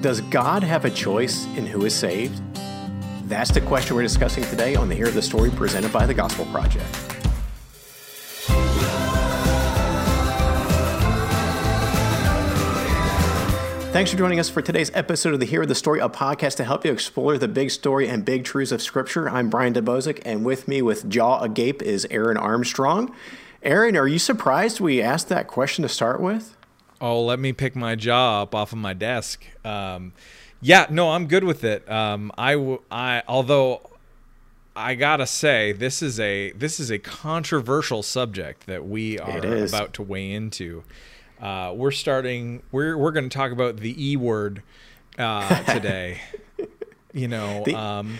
Does God have a choice in who is saved? That's the question we're discussing today on the Hero of the Story presented by the Gospel Project. Thanks for joining us for today's episode of the Hero of the Story, a podcast to help you explore the big story and big truths of Scripture. I'm Brian Dembowczyk, and with me with jaw agape is Aaron Armstrong. Aaron, are you surprised we asked that question to start with? Oh, let me pick my jaw up off of my desk. Um, yeah, no, I'm good with it. Um, I, w- I, although I gotta say, this is a this is a controversial subject that we are about to weigh into. Uh, we're starting. We're we're going to talk about the E word uh, today. you know, the, um,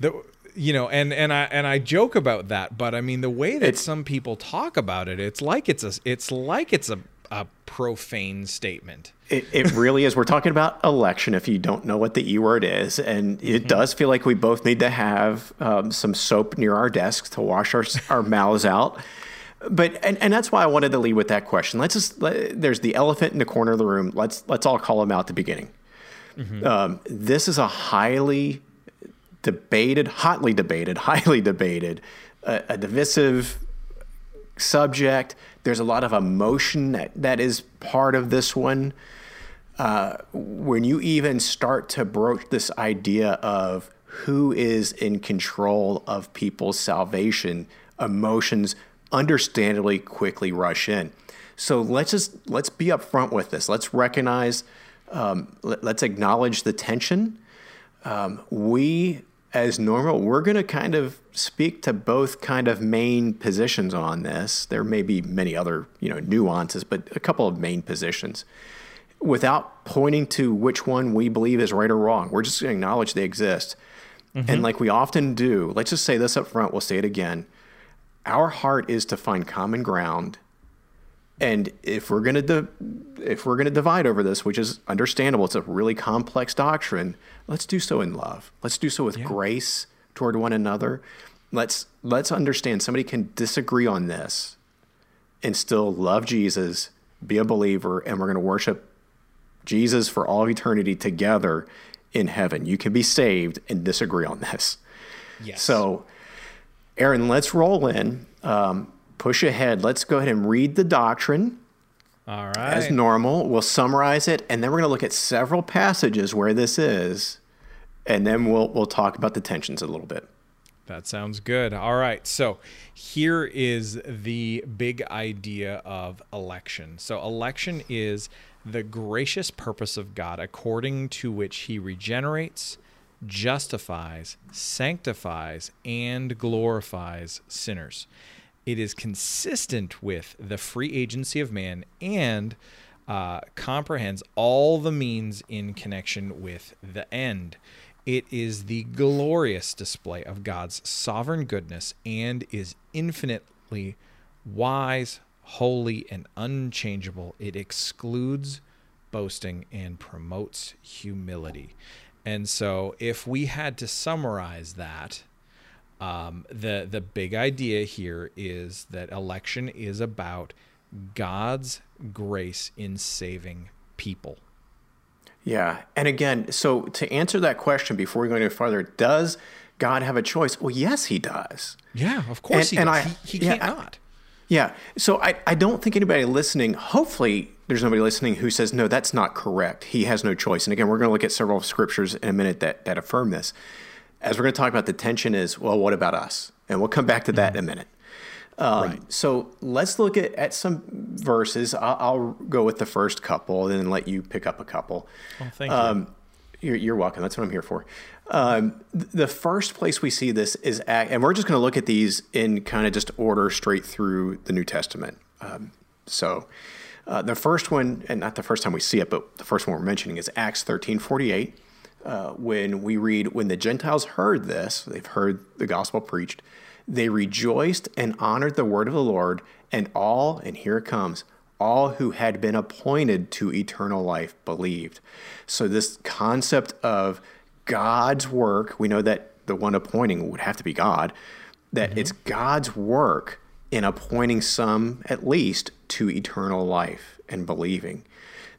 the you know, and and I and I joke about that, but I mean the way that some people talk about it, it's like it's a it's like it's a a profane statement. It, it really is. We're talking about election. If you don't know what the E word is, and it mm-hmm. does feel like we both need to have um, some soap near our desks to wash our our mouths out but and, and that's why I wanted to lead with that question. Let's just let, there's the elephant in the corner of the room. Let's let's all call him out at the beginning. Mm-hmm. Um, this is a highly debated, hotly debated, highly debated, uh, a divisive subject. There's a lot of emotion that, that is part of this one. Uh, when you even start to broach this idea of who is in control of people's salvation, emotions understandably quickly rush in. So let's just let's be upfront with this. Let's recognize, um, let, us acknowledge the tension. Um, we, as normal, we're going to kind of speak to both kind of main positions on this. There may be many other you know nuances, but a couple of main positions. Without pointing to which one we believe is right or wrong, we're just going to acknowledge they exist. Mm-hmm. And like we often do, let's just say this up front. We'll say it again our heart is to find common ground and if we're going to di- if we're going to divide over this which is understandable it's a really complex doctrine let's do so in love let's do so with yeah. grace toward one another let's let's understand somebody can disagree on this and still love Jesus be a believer and we're going to worship Jesus for all of eternity together in heaven you can be saved and disagree on this yes so Aaron, let's roll in. Um, push ahead. Let's go ahead and read the doctrine. All right. As normal, we'll summarize it, and then we're going to look at several passages where this is, and then we'll we'll talk about the tensions a little bit. That sounds good. All right. So here is the big idea of election. So election is the gracious purpose of God according to which he regenerates, justifies, sanctifies, and glorifies sinners. It is consistent with the free agency of man and uh, comprehends all the means in connection with the end. It is the glorious display of God's sovereign goodness and is infinitely wise, holy, and unchangeable. It excludes boasting and promotes humility. And so, if we had to summarize that, um, the the big idea here is that election is about God's grace in saving people. Yeah, and again, so to answer that question before we go any farther, does God have a choice? Well, yes, He does. Yeah, of course and, he and does. I, he, he yeah, can't I, not. Yeah, so I, I don't think anybody listening, hopefully, there's nobody listening who says, no, that's not correct. He has no choice. And again, we're going to look at several scriptures in a minute that, that affirm this. As we're going to talk about the tension is, well, what about us? And we'll come back to that in a minute. Um, right. So let's look at, at some verses. I'll, I'll, go with the first couple and then let you pick up a couple. Oh, thank um, you. You're, you're, welcome. That's what I'm here for. Um, the first place we see this is, at, and we're just going to look at these in kind of just order straight through the New Testament. Um, so uh, the first one, and not the first time we see it, but the first one we're mentioning is Acts 13 48. Uh, when we read, when the Gentiles heard this, they've heard the gospel preached, they rejoiced and honored the word of the Lord, and all, and here it comes, all who had been appointed to eternal life believed. So, this concept of God's work, we know that the one appointing would have to be God, that mm-hmm. it's God's work in appointing some, at least, to eternal life and believing.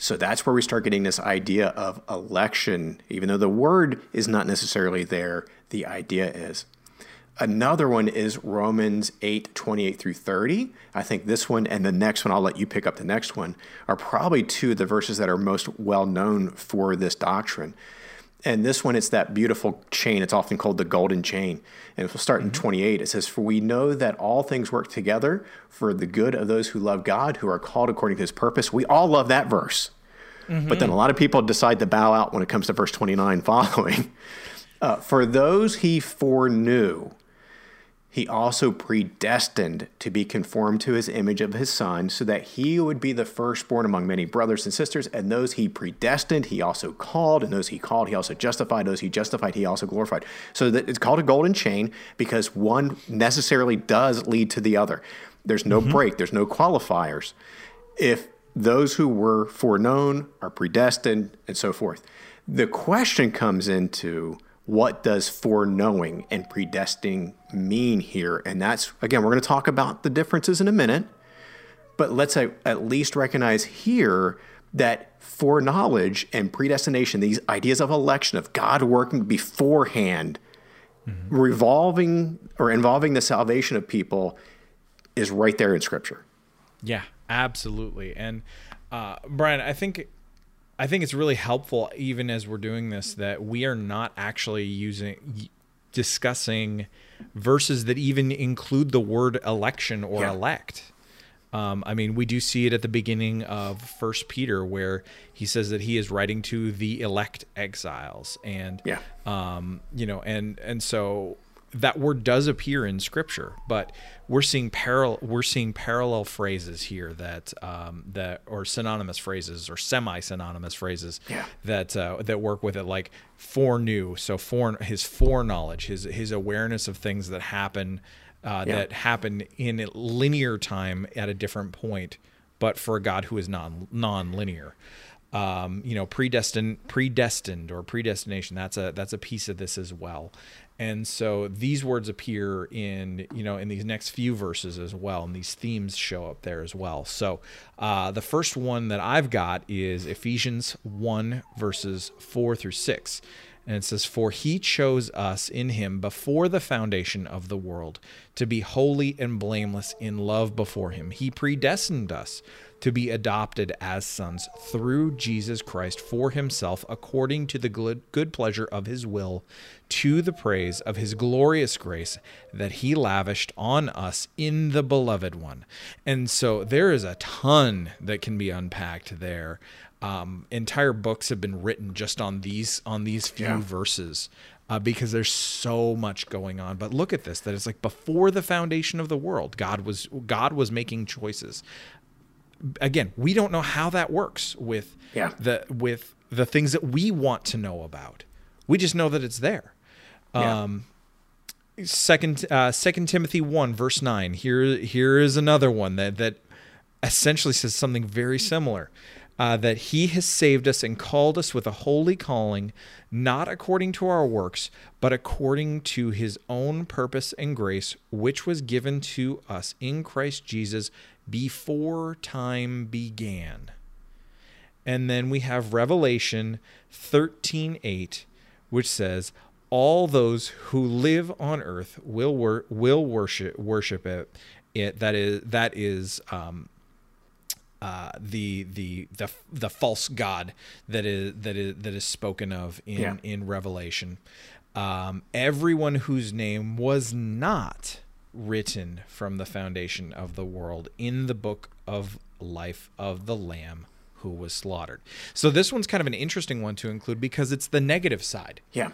So that's where we start getting this idea of election. Even though the word is not necessarily there, the idea is. Another one is Romans 8, 28 through 30. I think this one and the next one, I'll let you pick up the next one, are probably two of the verses that are most well known for this doctrine. And this one, it's that beautiful chain. It's often called the golden chain. And if we'll start in mm-hmm. 28, it says, For we know that all things work together for the good of those who love God, who are called according to his purpose. We all love that verse. Mm-hmm. But then a lot of people decide to bow out when it comes to verse 29 following. Uh, for those he foreknew, he also predestined to be conformed to his image of his son, so that he would be the firstborn among many brothers and sisters. And those he predestined, he also called. And those he called, he also justified. Those he justified, he also glorified. So that it's called a golden chain because one necessarily does lead to the other. There's no mm-hmm. break, there's no qualifiers. If those who were foreknown are predestined, and so forth. The question comes into what does foreknowing and predestining mean here? And that's, again, we're going to talk about the differences in a minute, but let's at least recognize here that foreknowledge and predestination, these ideas of election, of God working beforehand, mm-hmm. revolving or involving the salvation of people, is right there in Scripture. Yeah, absolutely. And uh, Brian, I think I think it's really helpful, even as we're doing this, that we are not actually using discussing verses that even include the word election or yeah. elect. Um, I mean, we do see it at the beginning of First Peter, where he says that he is writing to the elect exiles, and yeah, um, you know, and and so that word does appear in scripture, but we're seeing parallel we're seeing parallel phrases here that um, that or synonymous phrases or semi synonymous phrases yeah. that uh, that work with it, like foreknew. So for his foreknowledge, his his awareness of things that happen uh, yeah. that happen in linear time at a different point, but for a God who is non non linear um, you know, predestined, predestined or predestination. That's a that's a piece of this as well. And so these words appear in you know in these next few verses as well, and these themes show up there as well. So uh, the first one that I've got is Ephesians one verses four through six. And it says, For he chose us in him before the foundation of the world to be holy and blameless in love before him. He predestined us to be adopted as sons through Jesus Christ for himself, according to the good, pleasure of his will, to the praise of his glorious grace that he lavished on us in the beloved one. And so there is a ton that can be unpacked there. Um, entire books have been written just on these on these few yeah. verses uh, because there's so much going on. But look at this: that it's like before the foundation of the world, God was God was making choices again, we don't know how that works with yeah. the with the things that we want to know about. We just know that it's there. Yeah. Um, second uh, Second Timothy one verse nine. Here here is another one that that essentially says something very similar. Uh, that he has saved us and called us with a holy calling, not according to our works, but according to his own purpose and grace, which was given to us in Christ Jesus before time began. And then we have Revelation 13:8 which says all those who live on earth will wor- will worship worship it. It that is that is um, uh, the the the the false god that is that is that is spoken of in yeah. in Revelation. Um, everyone whose name was not written from the foundation of the world in the book of life of the Lamb who was slaughtered. So this one's kind of an interesting one to include because it's the negative side. Yeah.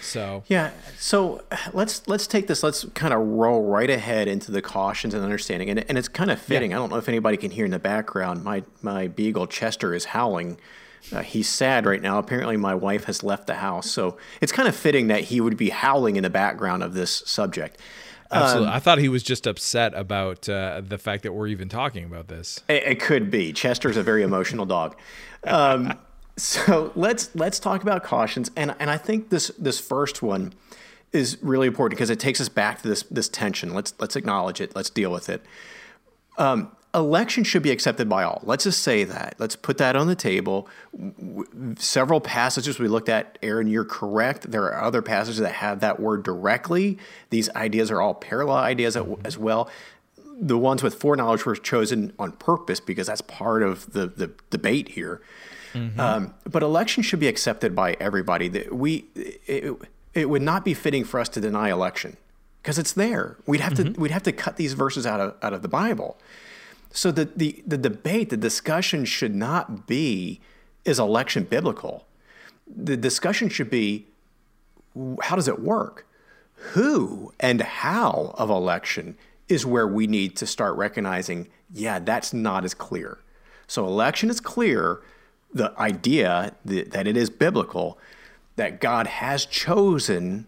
So yeah, so let's let's take this. Let's kind of roll right ahead into the cautions and understanding, and, and it's kind of fitting. Yeah. I don't know if anybody can hear in the background. My my beagle Chester is howling. Uh, he's sad right now. Apparently, my wife has left the house, so it's kind of fitting that he would be howling in the background of this subject. Absolutely. Um, I thought he was just upset about uh, the fact that we're even talking about this. It, it could be. Chester's a very emotional dog. Um, so let's let's talk about cautions, and and I think this this first one is really important because it takes us back to this this tension. Let's let's acknowledge it. Let's deal with it. Um, election should be accepted by all. Let's just say that. Let's put that on the table. Several passages we looked at, Aaron, you're correct. There are other passages that have that word directly. These ideas are all parallel ideas as well. The ones with foreknowledge were chosen on purpose because that's part of the, the debate here. Mm-hmm. Um, but election should be accepted by everybody. We, it, it would not be fitting for us to deny election because it's there. We'd have mm-hmm. to we'd have to cut these verses out of out of the Bible. So the, the, the debate, the discussion should not be is election biblical? The discussion should be how does it work? Who and how of election is where we need to start recognizing, yeah, that's not as clear. So election is clear, the idea that it is biblical, that God has chosen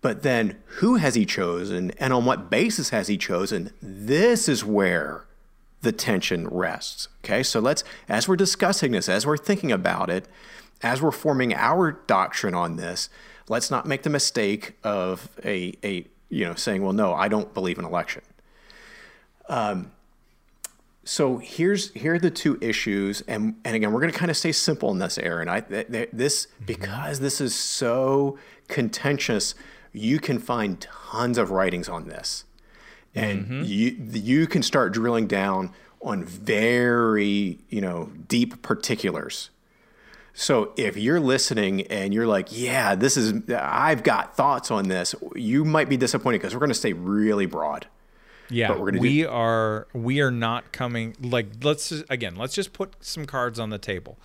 but then, who has he chosen and on what basis has he chosen? This is where the tension rests. Okay, so let's, as we're discussing this, as we're thinking about it, as we're forming our doctrine on this, let's not make the mistake of a, a you know, saying, well, no, I don't believe in election. Um, so here's here are the two issues, and and again, we're going to kind of stay simple in this, Aaron. I th- this mm-hmm. because this is so contentious you can find tons of writings on this. And mm-hmm. you you can start drilling down on very, you know, deep particulars. So if you're listening and you're like, yeah, this is I've got thoughts on this, you might be disappointed because we're going to stay really broad. Yeah, but we're gonna we do- are we are not coming like let's again, let's just put some cards on the table.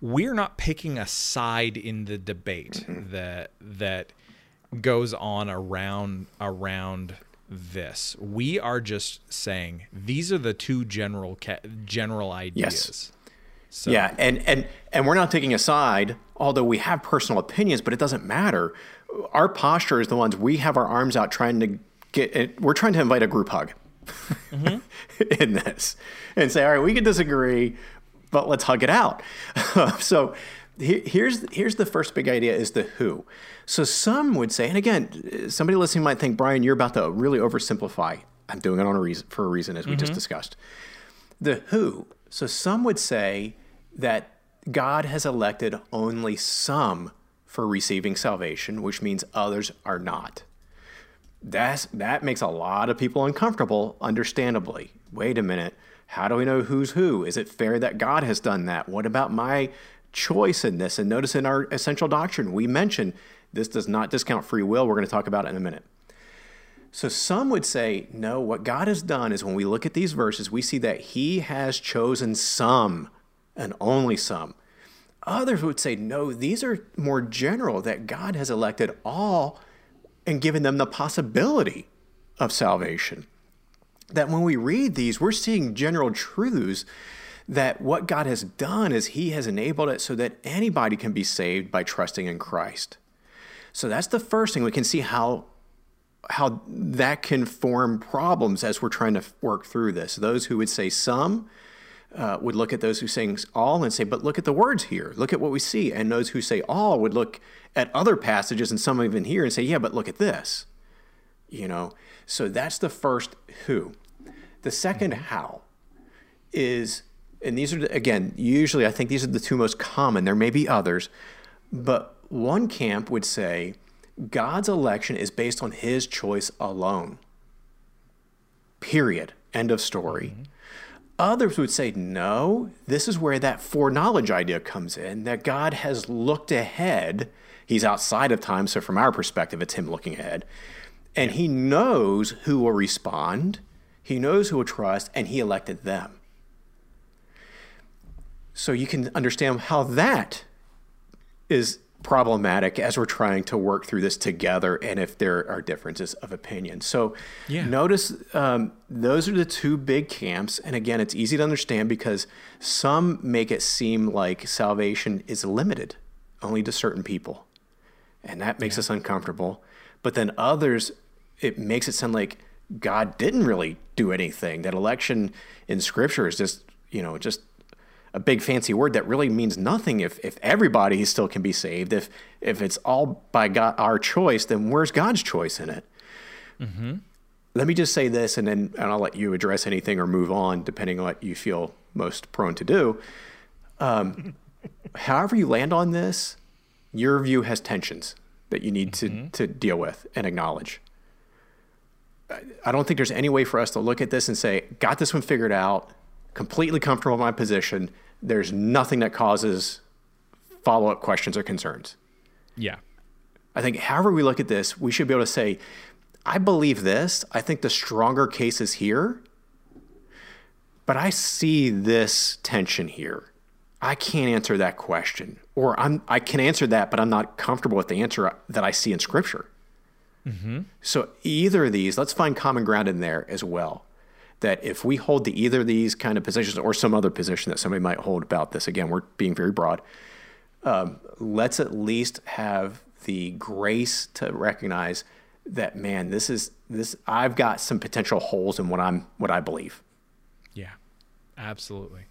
We're not picking a side in the debate mm-hmm. that that goes on around around this. We are just saying these are the two general ca- general ideas. Yes. So. Yeah, and and and we're not taking a side, although we have personal opinions, but it doesn't matter. Our posture is the ones we have our arms out trying to get. We're trying to invite a group hug mm-hmm. in this, and say, all right, we can disagree, but let's hug it out. so here's here's the first big idea is the who. So some would say, and again, somebody listening might think, Brian, you're about to really oversimplify. I'm doing it on a reason for a reason, as we mm-hmm. just discussed. The who. So some would say that God has elected only some for receiving salvation, which means others are not. That's, that makes a lot of people uncomfortable, understandably. Wait a minute. How do we know who's who? Is it fair that God has done that? What about my choice in this? And notice in our essential doctrine, we mention this does not discount free will. We're going to talk about it in a minute. So some would say, no, what God has done is when we look at these verses, we see that He has chosen some and only some. Others would say, no, these are more general, that God has elected all and given them the possibility of salvation. That when we read these, we're seeing general truths that what God has done is He has enabled it so that anybody can be saved by trusting in Christ. So that's the first thing we can see how how that can form problems as we're trying to work through this. Those who would say some uh, would look at those who say all and say, but look at the words here. Look at what we see. And those who say all would look at other passages and some even here and say, yeah, but look at this. You know, so that's the first who. The second how is, and these are, again, usually I think these are the two most common. There may be others, but one camp would say God's election is based on his choice alone. Period. End of story. Mm-hmm. Others would say, no, this is where that foreknowledge idea comes in, that God has looked ahead. He's outside of time, so from our perspective, it's him looking ahead. And he knows who will respond, he knows who will trust, and he elected them. So you can understand how that is problematic as we're trying to work through this together and if there are differences of opinion. So yeah. notice um, those are the two big camps. And again, it's easy to understand because some make it seem like salvation is limited only to certain people. And that makes yeah. us uncomfortable. But then others, it makes it sound like God didn't really do anything. That election in scripture is just, you know, just a big fancy word that really means nothing if, if everybody still can be saved. If if it's all by God our choice, then where's God's choice in it? Mm-hmm. let me just say this, and then and I'll let you address anything or move on, depending on what you feel most prone to do. Um, however you land on this, your view has tensions that you need mm-hmm. to to deal with and acknowledge. I don't think there's any way for us to look at this and say, got this one figured out, completely comfortable in my position. There's nothing that causes follow up questions or concerns. Yeah. I think, however we look at this, we should be able to say, I believe this. I think the stronger case is here, but I see this tension here. I can't answer that question, or I'm I can answer that, but I'm not comfortable with the answer that I see in Scripture. Mm-hmm. So either of these, let's find common ground in there as well. That if we hold to either of these kind of positions or some other position that somebody might hold about this, again, we're being very broad. Um, let's at least have the grace to recognize that man, this is this. I've got some potential holes in what I'm what I believe. Yeah, absolutely.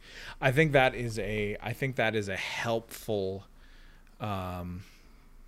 I think that is a I think that is a helpful um,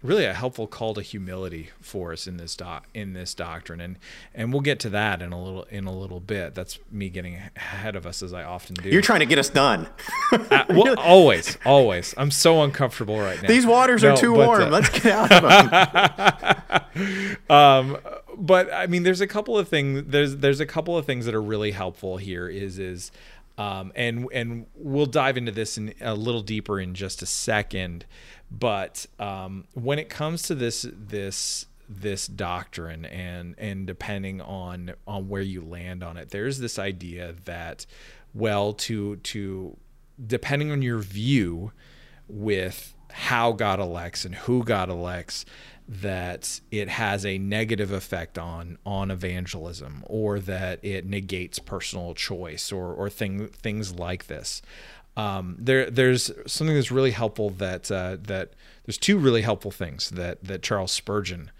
really a helpful call to humility for us in this doc, in this doctrine. And and we'll get to that in a little in a little bit. That's me getting ahead of us as I often do. You're trying to get us done. Uh, well, always always. I'm so uncomfortable right now. These waters no, are too but, warm. uh, let's get out of them. Um but I mean there's a couple of things there's there's a couple of things that are really helpful here is is um, and and we'll dive into this in a little deeper in just a second. But um, when it comes to this this this doctrine and and depending on on where you land on it, there's this idea that well to to depending on your view with how God elects and who God elects, that it has a negative effect on on evangelism or that it negates personal choice or or thing, things like this um, there there's something that's really helpful that uh, that there's two really helpful things that that Charles Spurgeon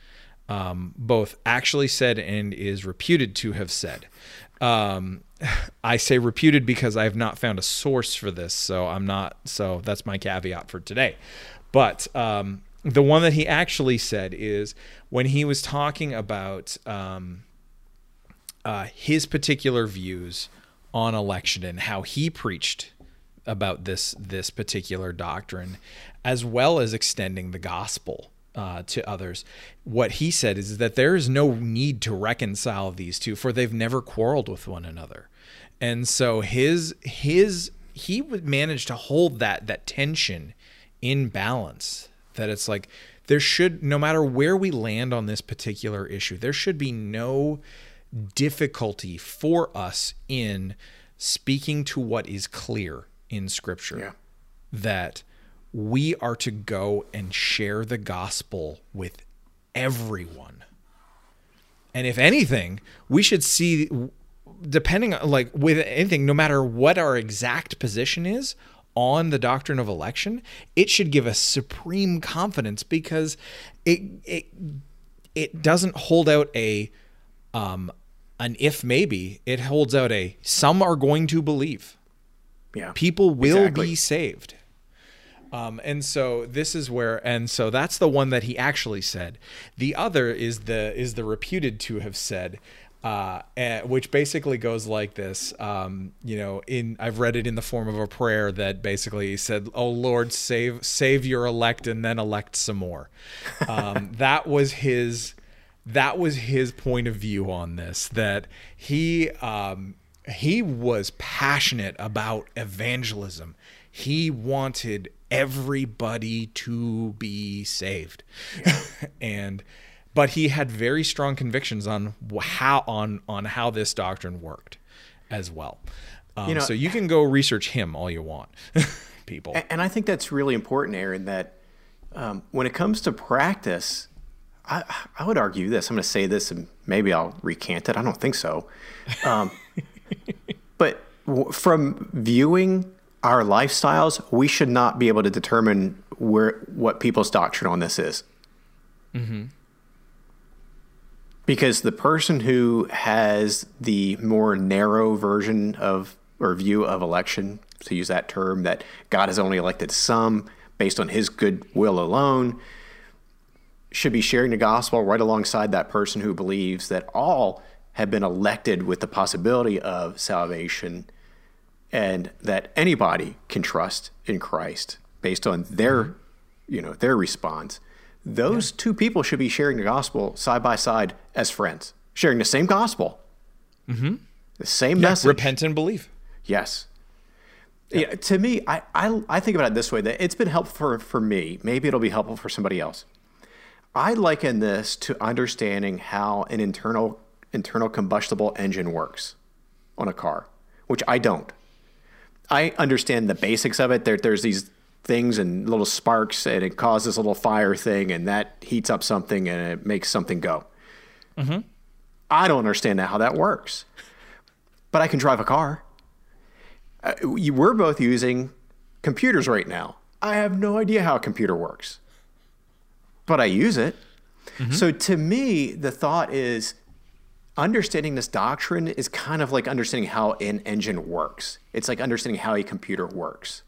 um, both actually said and is reputed to have said. Um, I say reputed because I have not found a source for this, so I'm not. So that's my caveat for today. But um, the one that he actually said is when he was talking about um, uh, his particular views on election and how he preached about this this particular doctrine, as well as extending the gospel uh, to others. What he said is that there is no need to reconcile these two, for they've never quarreled with one another, and so his his he would manage to hold that that tension in balance. That it's like there should no matter where we land on this particular issue, there should be no difficulty for us in speaking to what is clear in scripture yeah. that we are to go and share the gospel with everyone. And if anything, we should see depending on like with anything no matter what our exact position is on the doctrine of election, it should give us supreme confidence because it it it doesn't hold out a um an if maybe, it holds out a some are going to believe. Yeah. People will exactly. be saved. Um, and so this is where, and so that's the one that he actually said. The other is the is the reputed to have said, uh, and, which basically goes like this. Um, you know, in I've read it in the form of a prayer that basically said, "Oh Lord, save save your elect, and then elect some more." Um, that was his that was his point of view on this. That he um, he was passionate about evangelism. He wanted everybody to be saved. Yeah. and but he had very strong convictions on how on on how this doctrine worked as well. Um, you know, so you can go research him all you want, people. And I think that's really important, Aaron. That um, when it comes to practice, I, I would argue this. I'm going to say this, and maybe I'll recant it. I don't think so. Um, but w- from viewing our lifestyles, we should not be able to determine where what people's doctrine on this is. Mm-hmm. Because the person who has the more narrow version of or view of election, to use that term, that God has only elected some based on His good will alone, should be sharing the gospel right alongside that person who believes that all have been elected with the possibility of salvation and that anybody can trust in Christ based on their mm-hmm. you know their response those yeah. two people should be sharing the gospel side by side as friends sharing the same gospel. Mm-hmm. the same yeah, message. repent and believe. Yes. Yeah. to me I, I i think about it this way that it's been helpful for, for me. Maybe it'll be helpful for somebody else. I liken this to understanding how an internal internal combustible engine works on a car which i don't. I understand the basics of it. There, there's these things and little sparks, and it causes a little fire thing, and that heats up something and it makes something go. Mm-hmm. I don't understand how that works, but I can drive a car. Uh, we're both using computers right now. I have no idea how a computer works, but I use it. Mm-hmm. So to me, the thought is understanding this doctrine is kind of like understanding how an engine works. It's like understanding how a computer works.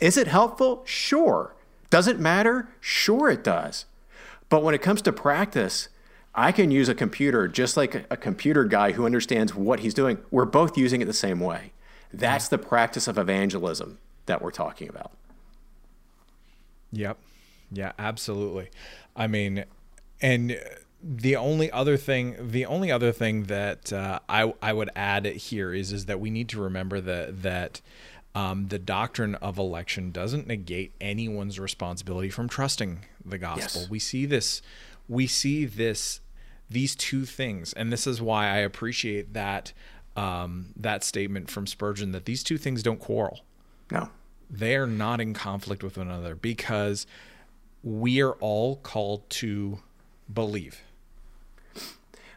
Is it helpful? Sure. Does it matter? Sure, it does. But when it comes to practice, I can use a computer just like a, computer guy who understands what he's doing. We're both using it the same way. That's the practice of evangelism that we're talking about. Yep. Yeah, absolutely. I mean, and the only other thing, the only other thing that uh, I I would add here is is that we need to remember that that um, the doctrine of election doesn't negate anyone's responsibility from trusting the gospel. Yes. We see this, we see this, these two things, and this is why I appreciate that um, that statement from Spurgeon that these two things don't quarrel. No, they are not in conflict with one another because we are all called to believe.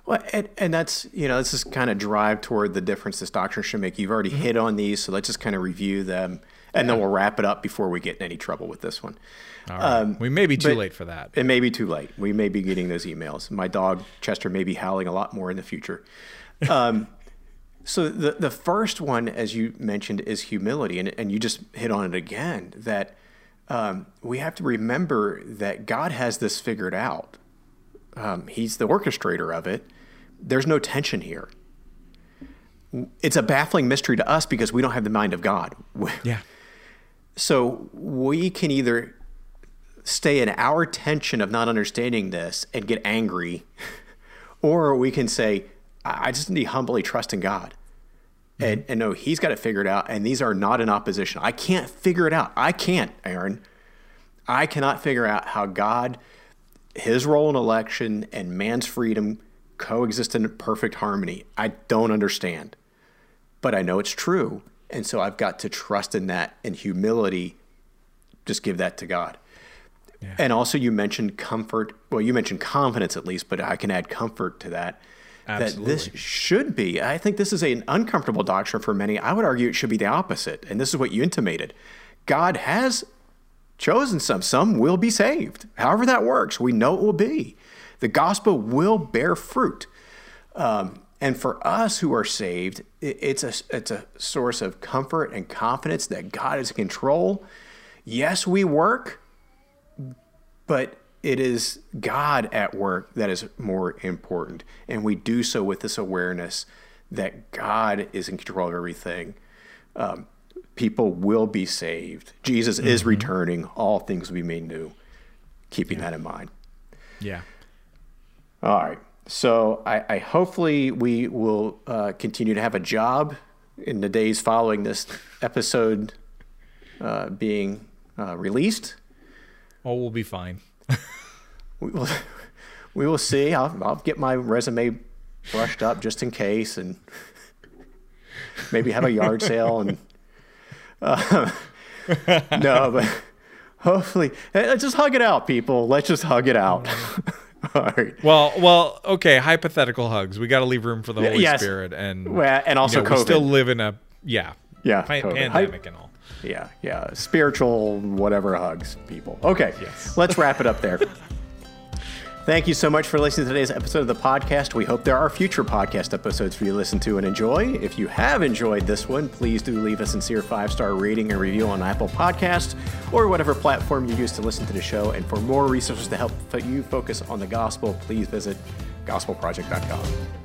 Well, and, and that's, you know, this is kind of drive toward the difference this doctrine should make. You've already mm-hmm. hit on these, so let's just kind of review them and yeah. then we'll wrap it up before we get in any trouble with this one. Um, we may be too late for that. It may be too late. We may be getting those emails. My dog Chester may be howling a lot more in the future. Um, so the the first one, as you mentioned, is humility, and and you just hit on it again that um, we have to remember that God has this figured out. Um, he's the orchestrator of it, there's no tension here. It's a baffling mystery to us because we don't have the mind of God. Yeah. So we can either stay in our tension of not understanding this and get angry, or we can say, I just need to humbly trust in God. Mm-hmm. And, and know he's got it figured out, and these are not in opposition. I can't figure it out. I can't, Aaron. I cannot figure out how God, his role in election and man's freedom coexist in perfect harmony. I don't understand, but I know it's true. And so I've got to trust in that and humility, just give that to God. Yeah. And also, you mentioned comfort. Well, you mentioned confidence at least, but I can add comfort to that. Absolutely. That this should be. I think this is an uncomfortable doctrine for many. I would argue it should be the opposite. And this is what you intimated. God has chosen some. Some will be saved. However that works, we know it will be the gospel will bear fruit. Um, and for us who are saved, it, it's a it's a source of comfort and confidence that God is in control. Yes, we work, but it is God at work that is more important, and we do so with this awareness that God is in control of everything. Um, people will be saved. Jesus mm-hmm. is returning. All things will be made new. Keeping yeah. that in mind. Yeah. All right. So I, I hopefully we will uh, continue to have a job in the days following this episode uh, being uh, released. Oh, we'll be fine. we will. We will see. I'll, I'll get my resume brushed up just in case, and maybe have a yard sale. And uh, no, but hopefully, let's just hug it out, people. Let's just hug it out. All right. Well, well, okay. Hypothetical hugs. We got to leave room for the Holy yes. Spirit, and well, and also you know, we still live in a yeah yeah pa- pandemic Hy- and all. Yeah, yeah. Spiritual whatever hugs, people. Okay. Yes. Let's wrap it up there. Thank you so much for listening to today's episode of the podcast. We hope there are future podcast episodes for you to listen to and enjoy. If you have enjoyed this one, please do leave a sincere five star rating and review on Apple Podcasts or whatever platform you use to listen to the show. And for more resources to help you focus on the gospel, please visit gospelproject.com.